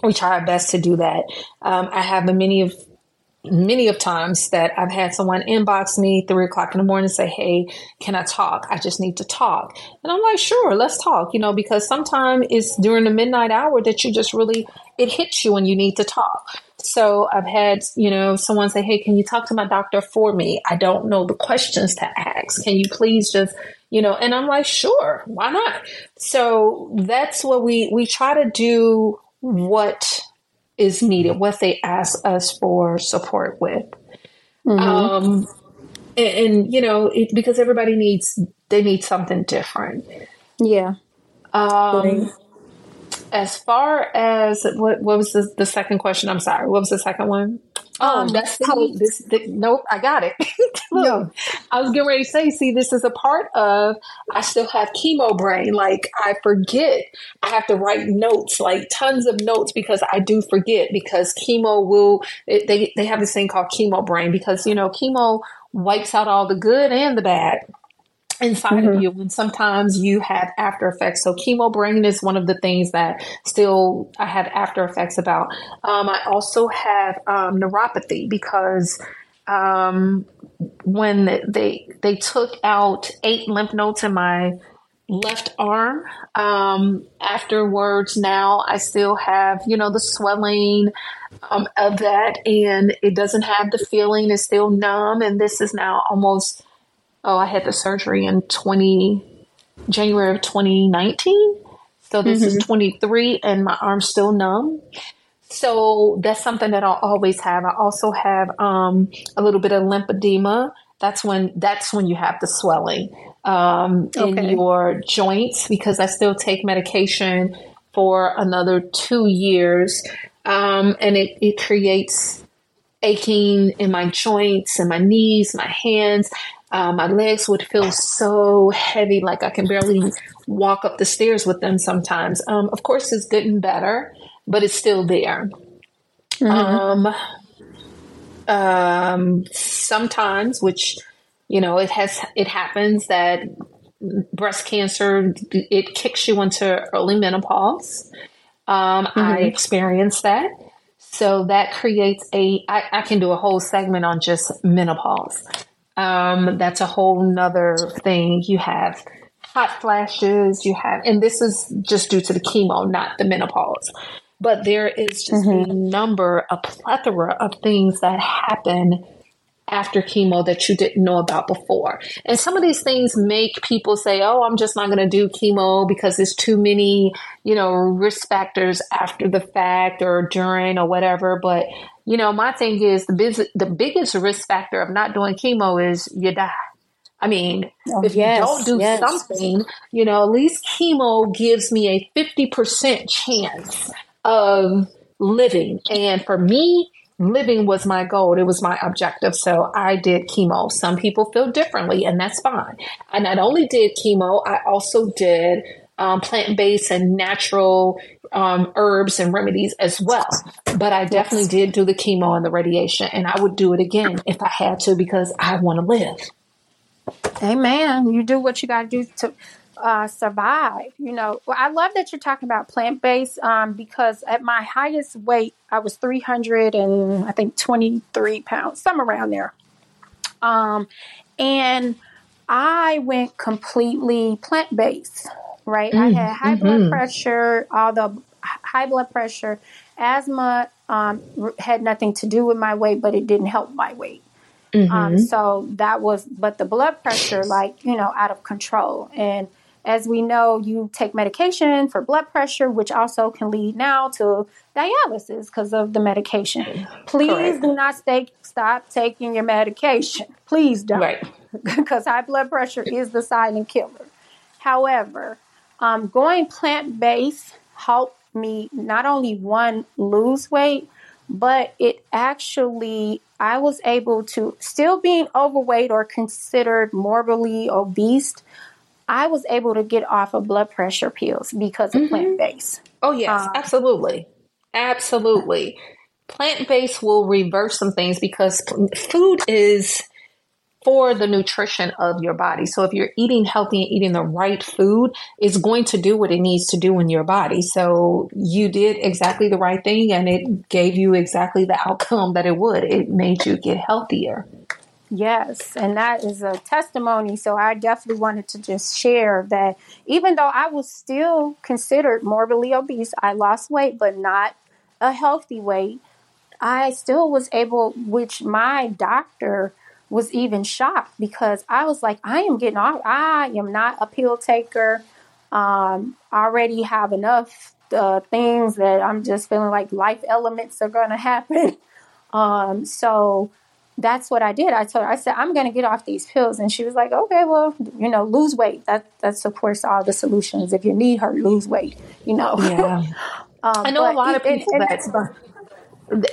We try our best to do that. Um, I have many of many of times that I've had someone inbox me three o'clock in the morning and say, Hey, can I talk? I just need to talk. And I'm like, sure, let's talk, you know, because sometimes it's during the midnight hour that you just really, it hits you and you need to talk. So I've had, you know, someone say, Hey, can you talk to my doctor for me? I don't know the questions to ask. Can you please just, you know, and I'm like, sure, why not? So that's what we, we try to do what is needed, what they ask us for support with. Mm-hmm. Um, and, and you know, it, because everybody needs, they need something different. Yeah. Um, as far as what, what was the, the second question? I'm sorry. What was the second one? Oh, Um, that's how, this. The, nope, I got it. [laughs] yeah. Look, I was getting ready to say, see, this is a part of. I still have chemo brain. Like I forget. I have to write notes, like tons of notes, because I do forget. Because chemo will. It, they they have this thing called chemo brain because you know chemo wipes out all the good and the bad inside of Mm-hmm. you and sometimes you have after effects so chemo brain is one of the things that still i have after effects about um, i also have um, neuropathy because um, when they they took out eight lymph nodes in my left arm. Um, afterwards, now I still have, you know, the swelling um, of that, and it doesn't have the feeling. It's still numb, and this is now almost. Oh, I had the surgery in twenty January of twenty nineteen. So this mm-hmm. is 23 and my arm's still numb. So that's something that I'll always have. I also have um, a little bit of lymphedema. That's when that's when you have the swelling um, okay. in your joints because I still take medication for another two years, um, and it, it creates aching in my joints and my knees, my hands. Uh, my legs would feel so heavy, like I can barely walk up the stairs with them sometimes. Um, of course, it's getting better but it's still there. Mm-hmm. Um, um, sometimes, which you know, it has it happens that breast cancer it kicks you into early menopause. Um, mm-hmm. I experienced that. So that creates a. I, I can do a whole segment on just menopause. Um, that's a whole nother thing. You have hot flashes, you have, and this is just due to the chemo, not the menopause but there is just mm-hmm. a number, a plethora of things that happen after chemo that you didn't know about before. And some of these things make people say, oh, I'm just not going to do chemo because there's too many, you know, risk factors after the fact or during or whatever. But, you know, my thing is the, biz- the biggest risk factor of not doing chemo is you die. I mean, oh, if yes, you don't do yes. something, you know, at least chemo gives me a 50% chance of living. And for me, living was my goal. It was my objective. So I did chemo. Some people feel differently, and that's fine. I not only did chemo, I also did um, plant based and natural um, herbs and remedies as well. But I definitely did do the chemo and the radiation, and I would do it again if I had to because I want to live. Amen. You do what you got to do to uh, survive. You know, well, I love that you're talking about plant based um, because at my highest weight, I was 300 and I think 23 pounds, some around there. Um, and I went completely plant based, right? Mm, I had high mm-hmm. blood pressure, all the high blood pressure, asthma um, had nothing to do with my weight, but it didn't help my weight. Mm-hmm. Um, so that was, but the blood pressure, like, you know, out of control. And as we know, you take medication for blood pressure, which also can lead now to dialysis because of the medication. Please Correct. do not stay, stop taking your medication. Please don't. Right. [laughs] Because high blood pressure is the silent killer. However, um, going plant based helped me not only one lose weight, but it actually I was able to still being overweight or considered morbidly obese, I was able to get off of blood pressure pills because of mm-hmm. plant based. Oh, yes, um, absolutely. Absolutely. Plant based will reverse some things because food is for the nutrition of your body. So if you're eating healthy and eating the right food, it's going to do what it needs to do in your body. So you did exactly the right thing and it gave you exactly the outcome that it would. It made you get healthier. Yes, and that is a testimony. So I definitely wanted to just share that even though I was still considered morbidly obese, I lost weight, but not a healthy weight. I still was able, which my doctor was even shocked because I was like, I am getting off. I am not a pill taker. Um, I already have enough uh, things that I'm just feeling like life elements are going [laughs] to happen. Um, so that's what I did. I told her, I said, I'm going to get off these pills. And she was like, okay, well, you know, lose weight. That That's, of course, all the solutions. If you need her, lose weight, you know. Yeah. [laughs] um, I know a lot of people that,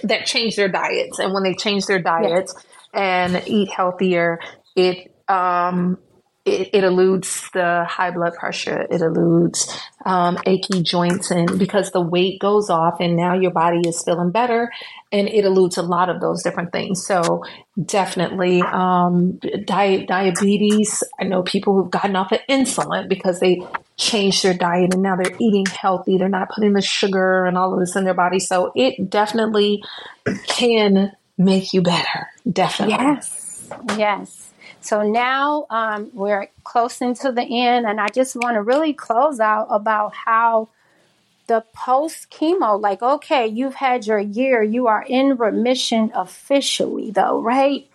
that change their diets. And when they change their diets and eat healthier, it, um, it, it, eludes the high blood pressure. It eludes um, achy joints, and because the weight goes off, and now your body is feeling better, and it eludes a lot of those different things. So definitely, um, diabetes. I know people who've gotten off of insulin because they changed their diet, and now they're eating healthy. They're not putting the sugar and all of this in their body. So it definitely can make you better. Definitely. Yes. Yes. So now um, we're close into the end, and I just want to really close out about how the post chemo, like, okay, you've had your year, you are in remission officially, though, right?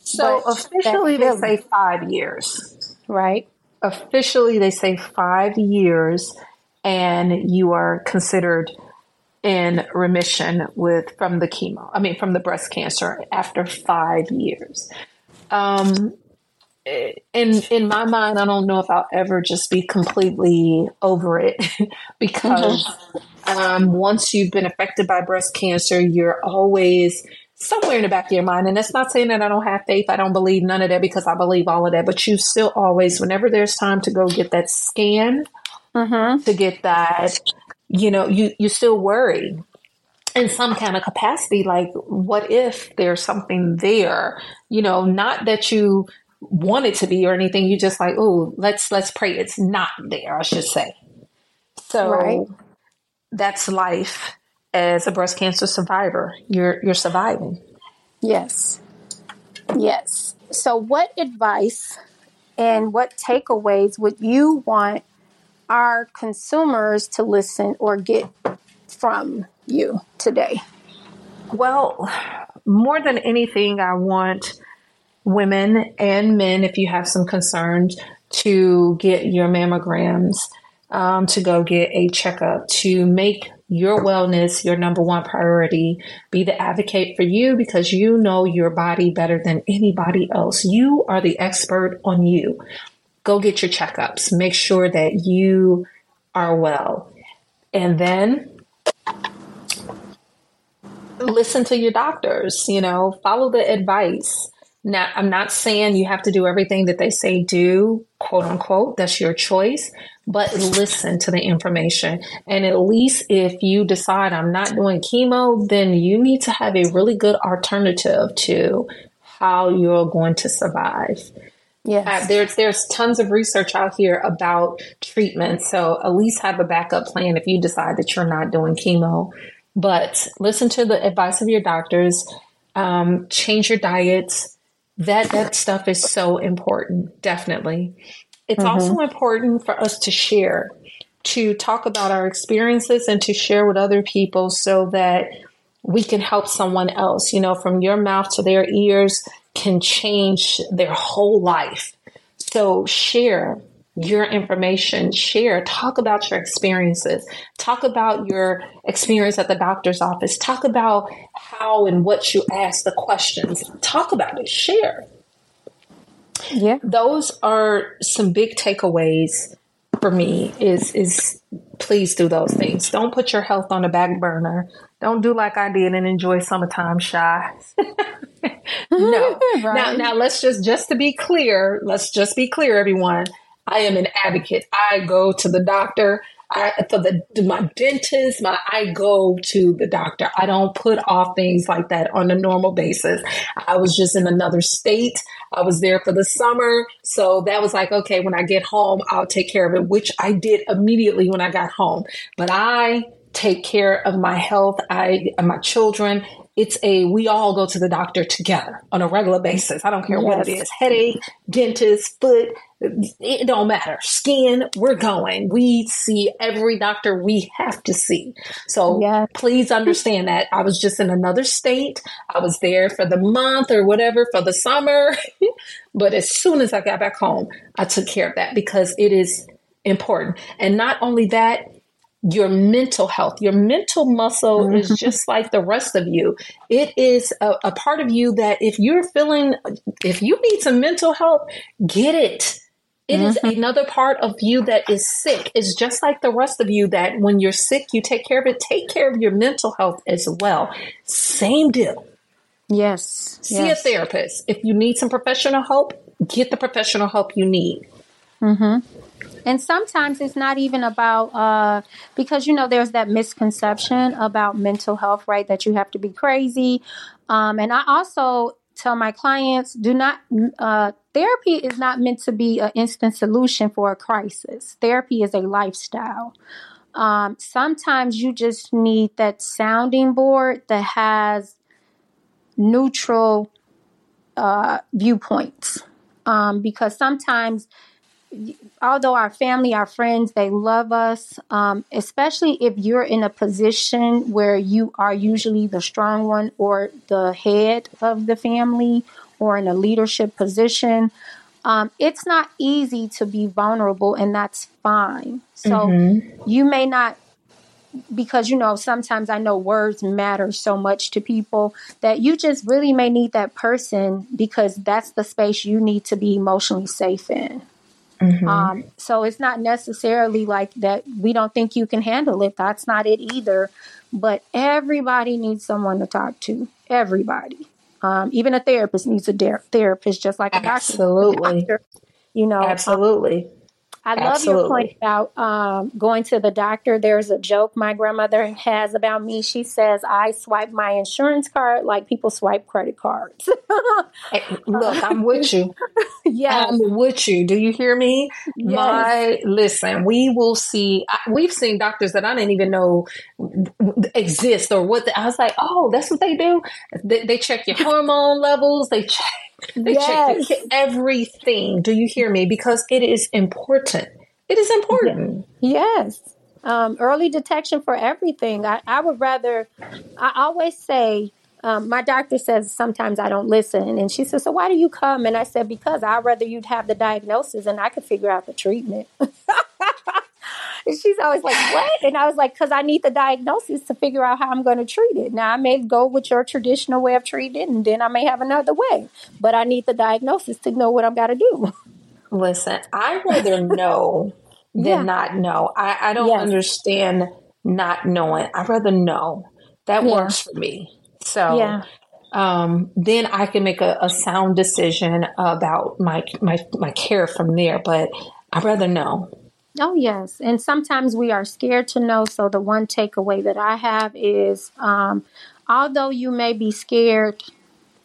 So But officially, they say five years. Right. Officially, they say five years, and you are considered in remission with from the chemo. I mean, from the breast cancer after five years. Um, in in my mind, I don't know if I'll ever just be completely over it [laughs] because um, once you've been affected by breast cancer, you're always somewhere in the back of your mind. And that's not saying that I don't have faith. I don't believe none of that because I believe all of that. But you still always, whenever there's time to go get that scan, Mm-hmm. to get that, you know, you you still worry in some kind of capacity. Like, what if there's something there? You know, not that you want it to be or anything. You just like, oh, let's let's pray it's not there. I should say. So Right. that's life as a breast cancer survivor. You're you're surviving. Yes. Yes. So, what advice and what takeaways would you want our consumers to listen or get from you today? Well, more than anything, I want women and men, if you have some concerns, to get your mammograms, um, to go get a checkup, to make your wellness your number one priority. Be the advocate for you because you know your body better than anybody else. You are the expert on you. Go get your checkups. Make sure that you are well. And then listen to your doctors, you know, follow the advice. Now, I'm not saying you have to do everything that they say do, quote unquote, that's your choice, but listen to the information. And at least if you decide I'm not doing chemo, then you need to have a really good alternative to how you're going to survive. Uh, there's there's tons of research out here about treatment, so at least have a backup plan if you decide that you're not doing chemo. But listen to the advice of your doctors. Um, change your diets. That that stuff is so important. Definitely, it's also important for us to share, to talk about our experiences, and to share with other people so that we can help someone else. You know, from your mouth to their ears can change their whole life. So share your information, share, talk about your experiences, talk about your experience at the doctor's office, talk about how and what you ask the questions, talk about it, share. Yeah. Those are some big takeaways for me is is please do those things. Don't put your health on the back burner. Don't do like I did and enjoy summertime shy. [laughs] no. [laughs] Now Right. now let's just just to be clear, let's just be clear everyone. I am an advocate. I go to the doctor. I, for the my dentist, my I go to the doctor. I don't put off things like that on a normal basis. I was just in another state. I was there for the summer, so that was like okay. When I get home, I'll take care of it, which I did immediately when I got home. But I take care of my health. I my children. It's a we all go to the doctor together on a regular basis. I don't care what it is headache, dentist, foot. It don't matter. Skin, we're going. We see every doctor we have to see. So Yeah. please understand that I was just in another state. I was there for the month or whatever for the summer. [laughs] but as soon as I got back home, I took care of that because it is important. And not only that, your mental health, your mental muscle is mm-hmm. just like the rest of you. It is a, a part of you that if you're feeling, if you need some mental help, get it. It is another part of you that is sick. It's just like the rest of you that when you're sick, you take care of it. Take care of your mental health as well. Same deal. Yes. See yes. a therapist. If you need some professional help, get the professional help you need. And sometimes it's not even about uh, because you know there's that misconception about mental health, right? That you have to be crazy. Um, and I also tell my clients, do not uh, therapy is not meant to be an instant solution for a crisis. Therapy is a lifestyle. Um, sometimes you just need that sounding board that has neutral uh, viewpoints um, because sometimes although our family, our friends, they love us, um, especially if you're in a position where you are usually the strong one or the head of the family or in a leadership position. Um, it's not easy to be vulnerable, and that's fine. So mm-hmm. you may not because you know sometimes i know words matter so much to people that you just really may need that person because that's the space you need to be emotionally safe in Mm-hmm. Um, so it's not necessarily like that we don't think you can handle it. That's not it either. But everybody needs someone to talk to. Everybody. Um, even a therapist needs a de- therapist, just like a doctor. Absolutely. you know, absolutely. I love Absolutely. your point about um, going to the doctor. There's a joke my grandmother has about me. She says I swipe my insurance card like people swipe credit cards. hey, [laughs] look, I'm with you. yeah, I'm with you. Do you hear me? Yes. My listen. We will see. We've seen doctors that I didn't even know exist or what. The, I was like, oh, that's what they do. They, they check your [laughs] hormone levels. They check they yes. check everything. Do you hear me? Because it is important. It is important. Yes. Um, early detection for everything. I, I would rather, I always say, um, my doctor says sometimes I don't listen. And she says, So why do you come? And I said, Because I'd rather you'd have the diagnosis and I could figure out the treatment. [laughs] And she's always like, What? And I was like, Because I need the diagnosis to figure out how I'm going to treat it. Now, I may go with your traditional way of treating it, and then I may have another way, but I need the diagnosis to know what I'm got to do. [laughs] Listen, I rather know than yeah. not know. I, I don't yes. understand not knowing. I rather know. That yeah. works for me. So, yeah. um, then I can make a, a sound decision about my, my my care from there. But I rather know. Oh, yes. And sometimes we are scared to know. So, the one takeaway that I have is um, although you may be scared,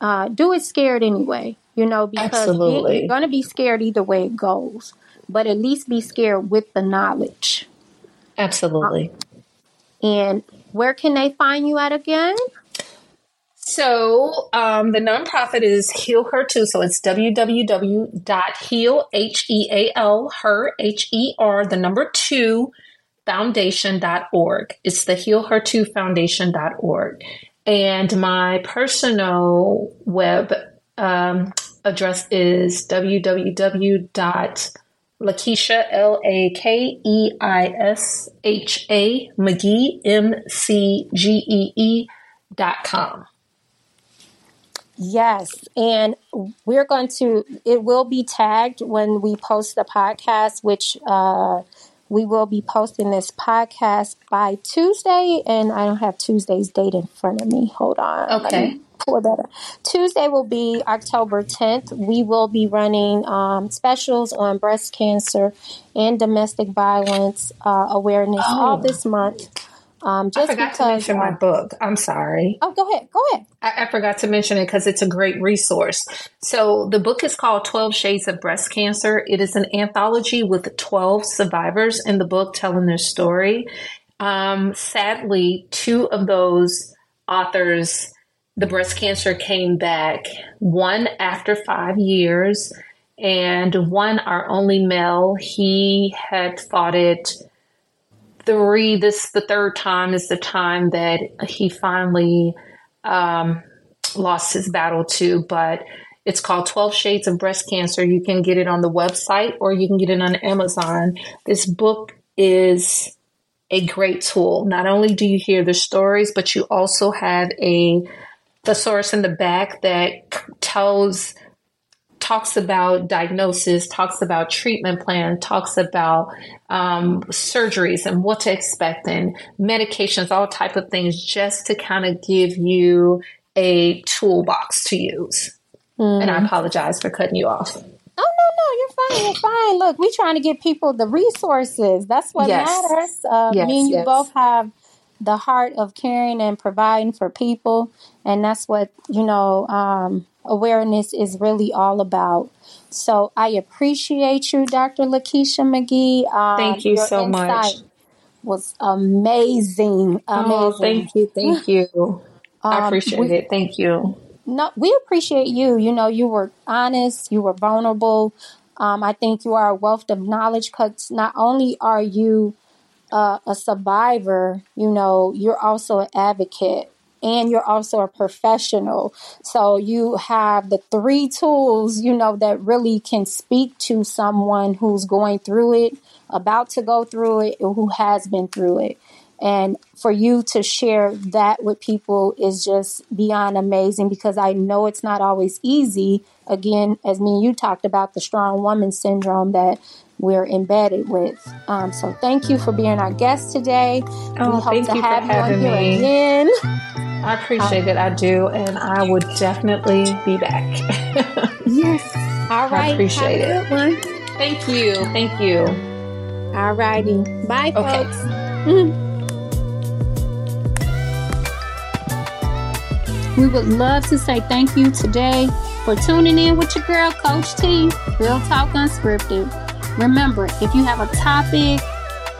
uh, do it scared anyway, you know, because Absolutely. you're going to be scared either way it goes, but at least be scared with the knowledge. Absolutely. and where can they find you at again? So um, the nonprofit is Heal Her Too. So it's www.heal, H-E-A-L, her, H-E-R, the number two, foundation.org. It's the Heal Her Too Foundation.org. And my personal web um, address is www.lakeisha, L-A-K-E-I-S-H-A, McGee, M-C-G-E-E dot com. Yes, and we're going to, it will be tagged when we post the podcast, which uh, we will be posting this podcast by Tuesday. And I don't have Tuesday's date in front of me. Hold on. Okay. Pull that up. Tuesday will be October 10th. We will be running um, specials on breast cancer and domestic violence uh, awareness oh. all this month. Um, just I forgot because, to mention my book. I'm sorry. Oh, go ahead. Go ahead. I, I forgot to mention it because it's a great resource. So the book is called 12 Shades of Breast Cancer. It is an anthology with 12 survivors in the book telling their story. Um, sadly, two of those authors, the breast cancer came back, one after five years, and one, our only male, he had fought it three, this the third time is the time that he finally um, lost his battle to. But it's called 12 Shades of Breast Cancer. You can get it on the website or you can get it on Amazon. This book is a great tool. Not only do you hear the stories, but you also have a thesaurus in the back that tells talks about diagnosis, talks about treatment plan, talks about um, surgeries and what to expect and medications, all type of things, just to kind of give you a toolbox to use. Mm. And I mm. apologize for cutting you off. Oh no, no, you're fine. You're fine. Look, we're trying to get people the resources. That's what yes. matters. Uh, yes, me and you yes. both have the heart of caring and providing for people, and that's what you know. Um, awareness is really all about. So I appreciate you, Dr. Lakeisha McGee. Um, thank you so much. Was amazing. Amazing. Oh, thank you. Thank you. I um, appreciate we, it. Thank you. no, we appreciate you. You know, you were honest, you were vulnerable. Um, I think you are a wealth of knowledge because not only are you uh, a survivor, you know, you're also an advocate and you're also a professional. So you have the three tools, you know, that really can speak to someone who's going through it, about to go through it, or who has been through it. And for you to share that with people is just beyond amazing because I know it's not always easy. Again, as me and you talked about the strong woman syndrome that we're embedded with. Um, so thank you for being our guest today. Oh, we hope to have you on here again. I appreciate it. I do, and I would definitely be back. [laughs] yes. All right. I appreciate it. one. Thank you. Thank you. All righty. Bye, okay. folks. Mm. We would love to say thank you today for tuning in with your girl, Coach T, Real Talk Unscripted. Remember, if you have a topic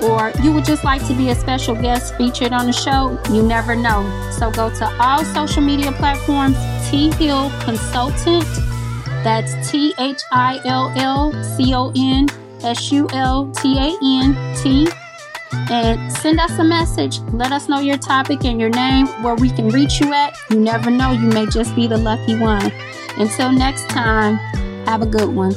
or you would just like to be a special guest featured on the show, you never know. So go to all social media platforms, T Hill Consultant. That's T H I L L C O N S U L T A N T and send us a message. Let us know your topic and your name where we can reach you at. You never know, you may just be the lucky one. Until next time, have a good one.